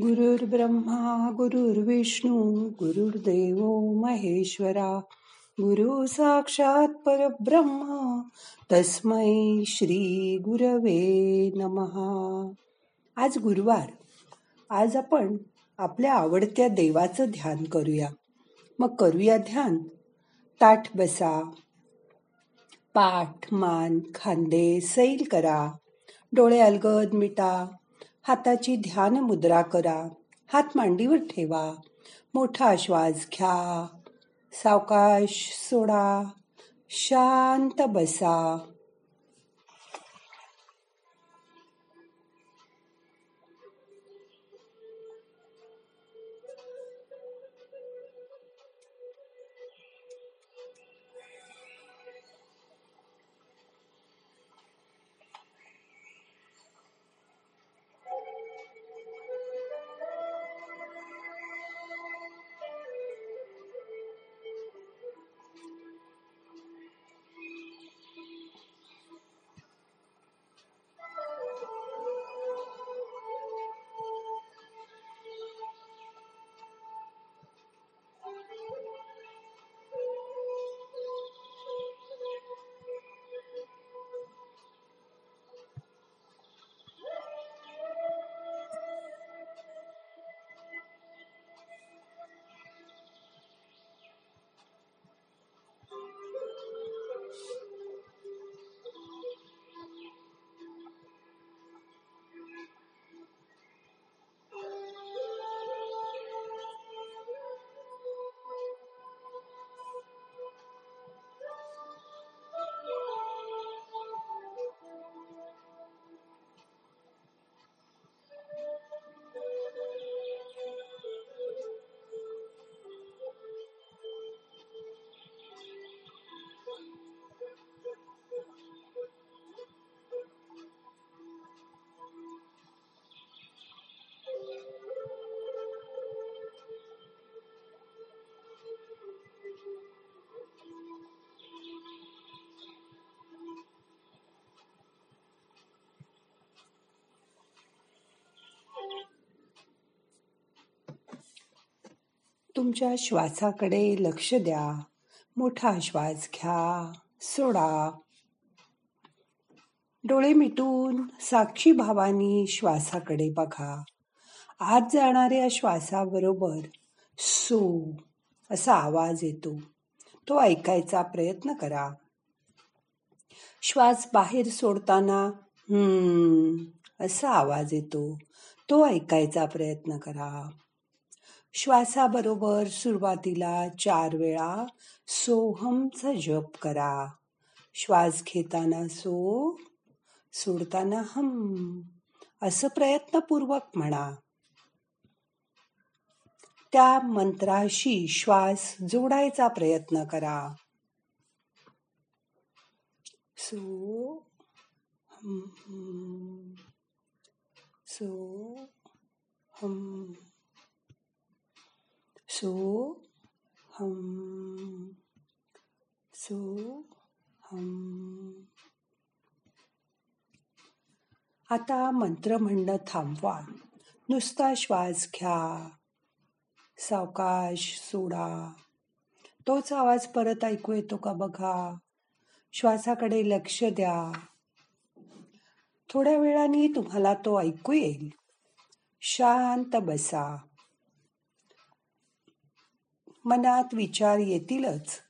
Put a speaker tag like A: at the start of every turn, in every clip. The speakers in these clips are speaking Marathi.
A: गुरुर्ब्रह्मा गुरुर्विष्णू गुरुर्देव महेश्वरा गुरु साक्षात परब्रह्मा तस्मै श्री गुरवे नमहा आज गुरुवार. आज आपण आपल्या आवडत्या देवाचं ध्यान करूया. मग करूया ध्यान. ताठ बसा. पाठ मान खांदे सैल करा. डोळे अलगद मिटा. हाताची ध्यान मुद्रा करा. हात मांडीवर ठेवा. मोठा श्वास घ्या. सावकाश सोडा. शांत बसा. तुमच्या श्वासाकडे लक्ष द्या. मोठा श्वास घ्या. सोडा. डोळे मिटून साक्षी भावानी श्वासाकडे बघा. आत जाणाऱ्या श्वासाबरोबर सो असा आवाज येतो. तो ऐकायचा प्रयत्न करा. श्वास बाहेर सोडताना हम्म असा आवाज येतो. तो ऐकायचा प्रयत्न करा. श्वासाबरोबर सुरुवातीला चार वेळा सोहमचा जप करा. श्वास घेताना सो सोडताना हम. असं प्रयत्नपूर्वक म्हणा. त्या मंत्राशी श्वास जोडायचा प्रयत्न करा. सो हम सो हम. सो हम सो हम आता मंत्र म्हणणं थांबवा. नुसता श्वास घ्या. सावकाश सोडा. तोच आवाज परत ऐकू येतो का बघा? श्वासाकडे लक्ष द्या. थोड्या वेळाने तुम्हाला तो ऐकू येईल. शांत बसा. मनात विचार येतीलच.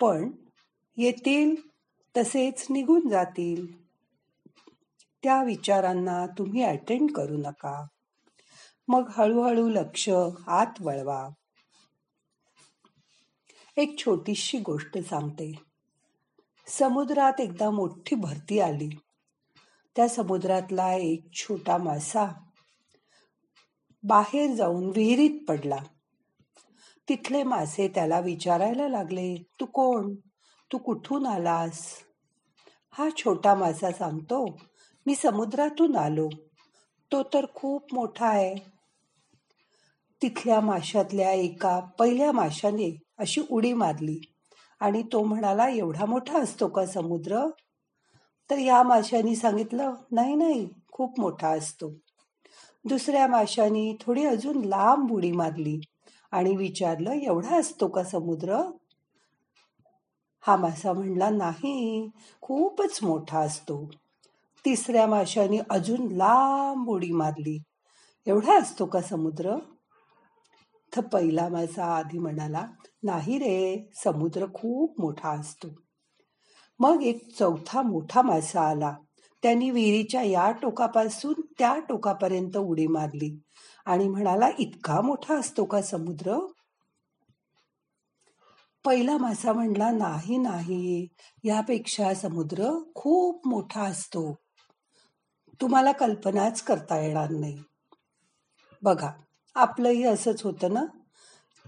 A: पण येतील तसेच निघून जातील. त्या विचारांना तुम्ही अटेंड करू नका. मग हळूहळू लक्ष आत वळवा. एक छोटीशी गोष्ट सांगते. समुद्रात एकदा मोठी भरती आली. त्या समुद्रातला एक छोटा मासा बाहेर जाऊन विहिरीत पडला. तिथले मासे त्याला विचारायला लागले तू कोण? तू कुठून आलास? हा छोटा मासा सांगतो मी समुद्रातून आलो. तो तर खूप मोठा आहे. तिथल्या माशातल्या एका पहिल्या माशाने अशी उडी मारली आणि तो म्हणाला एवढा मोठा असतो का समुद्र? तर या माशाने सांगितलं नाही नाही खूप मोठा असतो. दुसऱ्या माशानी थोडी अजून लांब उडी मारली. आणि विचारलं एवढा असतो का समुद्र? हा मासा म्हणला नाही खूपच मोठा असतो. तिसऱ्या माशाने अजून लांब उडी मारली. एवढा असतो का समुद्र? तर पहिला मासा आधी म्हणाला नाही रे समुद्र खूप मोठा असतो. मग एक चौथा मोठा मासा आला. त्यांनी विहिरीच्या या टोकापासून त्या टोकापर्यंत उडी मारली. आणि म्हणाला इतका मोठा असतो का समुद्र? पहिला मासा म्हणला नाही नाही. यापेक्षा समुद्र खूप मोठा असतो. तुम्हाला कल्पनाच करता येणार नाही. बघा आपलंही असंच होतं ना?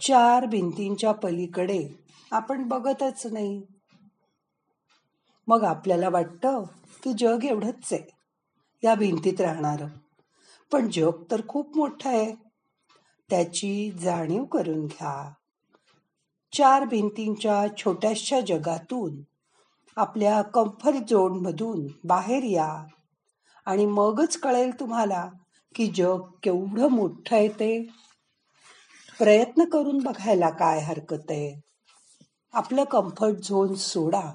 A: चार भिंतींच्या पलीकडे आपण बघतच नाही. मग आपल्याला वाटतं की जग एवढंच आहे या भिंतीत राहणारं. पण जग तर खूप मोठं आहे. त्याची जाणीव करून घ्या. चार भिंतींच्या छोट्याशा जगातून आपल्या कम्फर्ट झोनमधून बाहेर या. आणि मगच कळेल तुम्हाला की जग केवढं मोठं आहे ते. प्रयत्न करून बघायला काय हरकत आहे. आपलं कम्फर्ट झोन सोडा.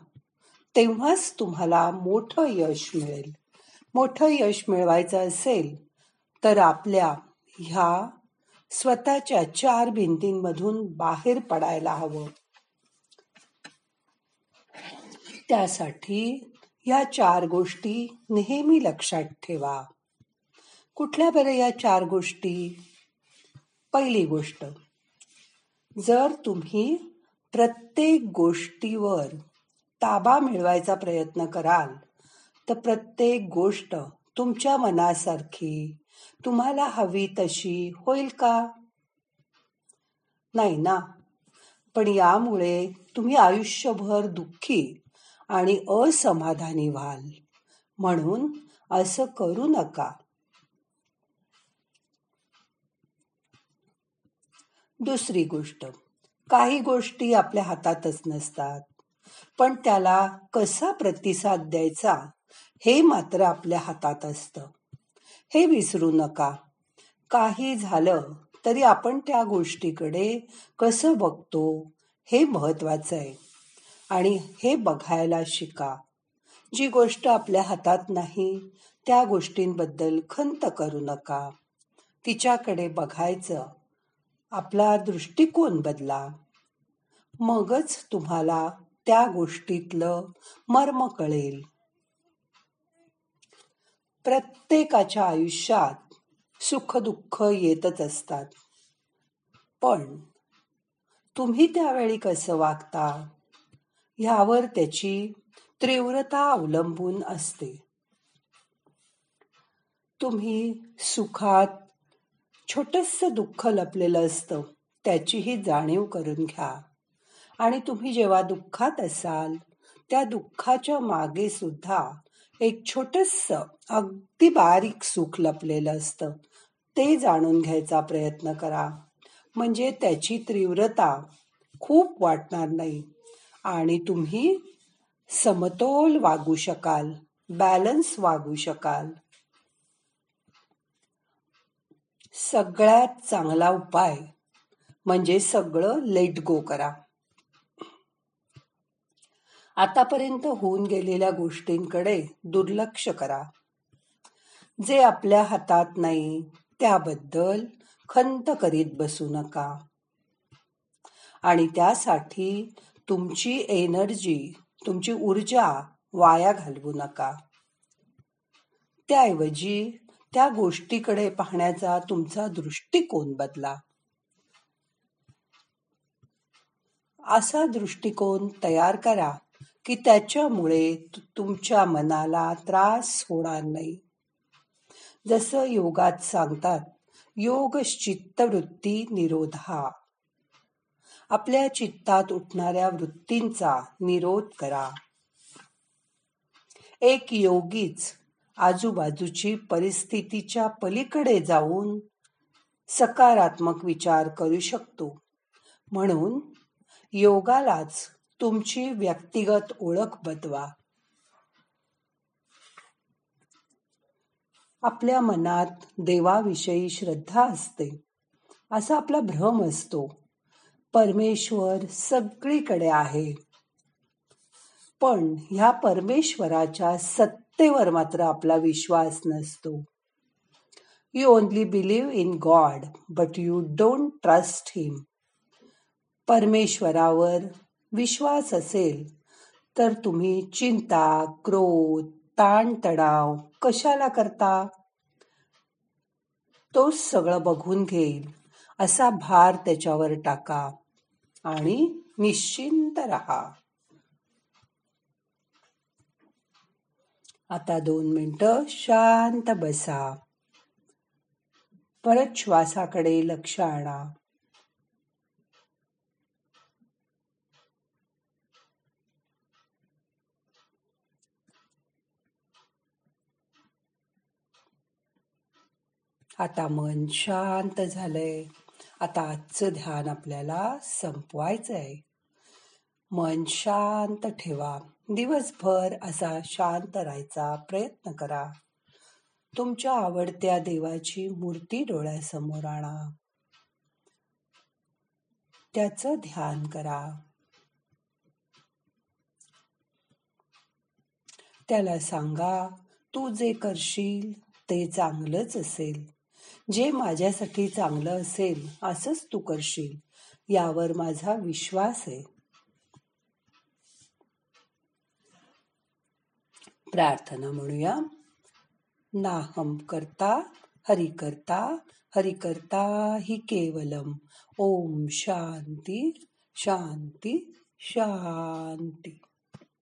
A: तेव्हाच तुम्हाला मोठं यश मिळेल. मोठं यश मिळवायचं असेल तर आपल्या ह्या स्वतःच्या चार भिंतींमधून बाहेर पडायला हवं. त्यासाठी या चार गोष्टी नेहमी लक्षात ठेवा. कुठल्या बरं या चार गोष्टी? पहिली गोष्ट जर तुम्ही प्रत्येक गोष्टीवर ताबा मिळवायचा प्रयत्न कराल तर प्रत्येक गोष्ट तुमच्या मनासारखी तुम्हाला हवी तशी होईल का? नाही ना. पण यामुळे तुम्ही आयुष्यभर दुःखी आणि असमाधानी व्हाल. म्हणून असं करू नका. दुसरी गोष्ट. काही गोष्टी आपल्या हातातच नसतात. पण त्याला कसा प्रतिसाद द्यायचा हे मात्र आपल्या हातात असतं. हे विसरू नका. काही झालं तरी आपण त्या गोष्टीकडे कसं बघतो हे महत्वाचं आहे. आणि हे बघायला शिका. जी गोष्ट आपल्या हातात नाही त्या गोष्टींबद्दल खंत करू नका. तिच्याकडे बघायचं आपला दृष्टिकोन बदला. मगच तुम्हाला त्या गोष्टीतलं मर्म कळेल. प्रत्येकाच्या आयुष्यात सुख दुःख येतच असतात. पण तुम्ही त्यावेळी कसं वागता? ह्यावर त्याची तीव्रता अवलंबून असते. तुम्ही सुखात छोटस दुःख लपलेलं असतं त्याचीही जाणीव करून घ्या. आणि तुम्ही जेव्हा दुःखात असाल त्या दुःखाच्या मागे सुद्धा एक छोटस अगदी बारीक सुख लपलेलं असतं. ते जाणून घ्यायचा प्रयत्न करा. म्हणजे त्याची तीव्रता खूप वाटणार नाही. आणि तुम्ही समतोल वागू शकाल बॅलन्स वागू शकाल. सगळ्यात चांगला उपाय म्हणजे सगळं लेट गो करा. आतापर्यंत होऊन गेलेल्या गोष्टींकडे दुर्लक्ष करा. जे आपल्या हातात नाही त्याबद्दल खंत करीत बसू नका. आणि त्यासाठी तुमची एनर्जी तुमची ऊर्जा वाया घालवू नका. त्याऐवजी त्या गोष्टीकडे पाहण्याचा तुमचा दृष्टिकोन बदला. असा दृष्टिकोन तयार करा. की त्याच्यामुळे तुमच्या मनाला त्रास होणार नाही. जसं योगात सांगतात योग चित्तवृत्ती निरोधा आपल्या चित्तात उठणाऱ्या वृत्तींचा निरोध करा. एक योगीच आजूबाजूची परिस्थितीच्या पलीकडे जाऊन सकारात्मक विचार करू शकतो. म्हणून योगालाच तुमची व्यक्तिगत ओळख बदवा. आपल्या मनात देवाविषयी श्रद्धा असते असा आपला भ्रम असतो. परमेश्वर सगळीकडे आहे. पण ह्या परमेश्वराच्या सत्तेवर मात्र आपला विश्वास नसतो. You only believe in God but you don't trust him परमेश्वरावर विश्वास असेल तर तुम्ही चिंता क्रोध ताणतणाव कशाला करता? तो सगळं बघून घेईल असा भार त्याच्यावर टाका आणि निश्चिंत राहा. आता दोन मिनटं शांत बसा. परत श्वासाकडे लक्ष आणा. आता मन शांत झालंय. आता आजचं ध्यान आपल्याला संपवायचं आहे मन शांत ठेवा. दिवसभर असा शांत राहायचा प्रयत्न करा. तुमच्या आवडत्या देवाची मूर्ती डोळ्यासमोर आणा. त्याचं ध्यान करा. त्याला सांगा तू जे करशील ते चांगलंच असेल. जे माझ्यासाठी चांगलं असेल असंच तू करशील यावर माझा विश्वास आहे. प्रार्थना म्हणूया. नाहम करता हरि करता हरि करता हि केवलम. ओम शांती शांती शांती.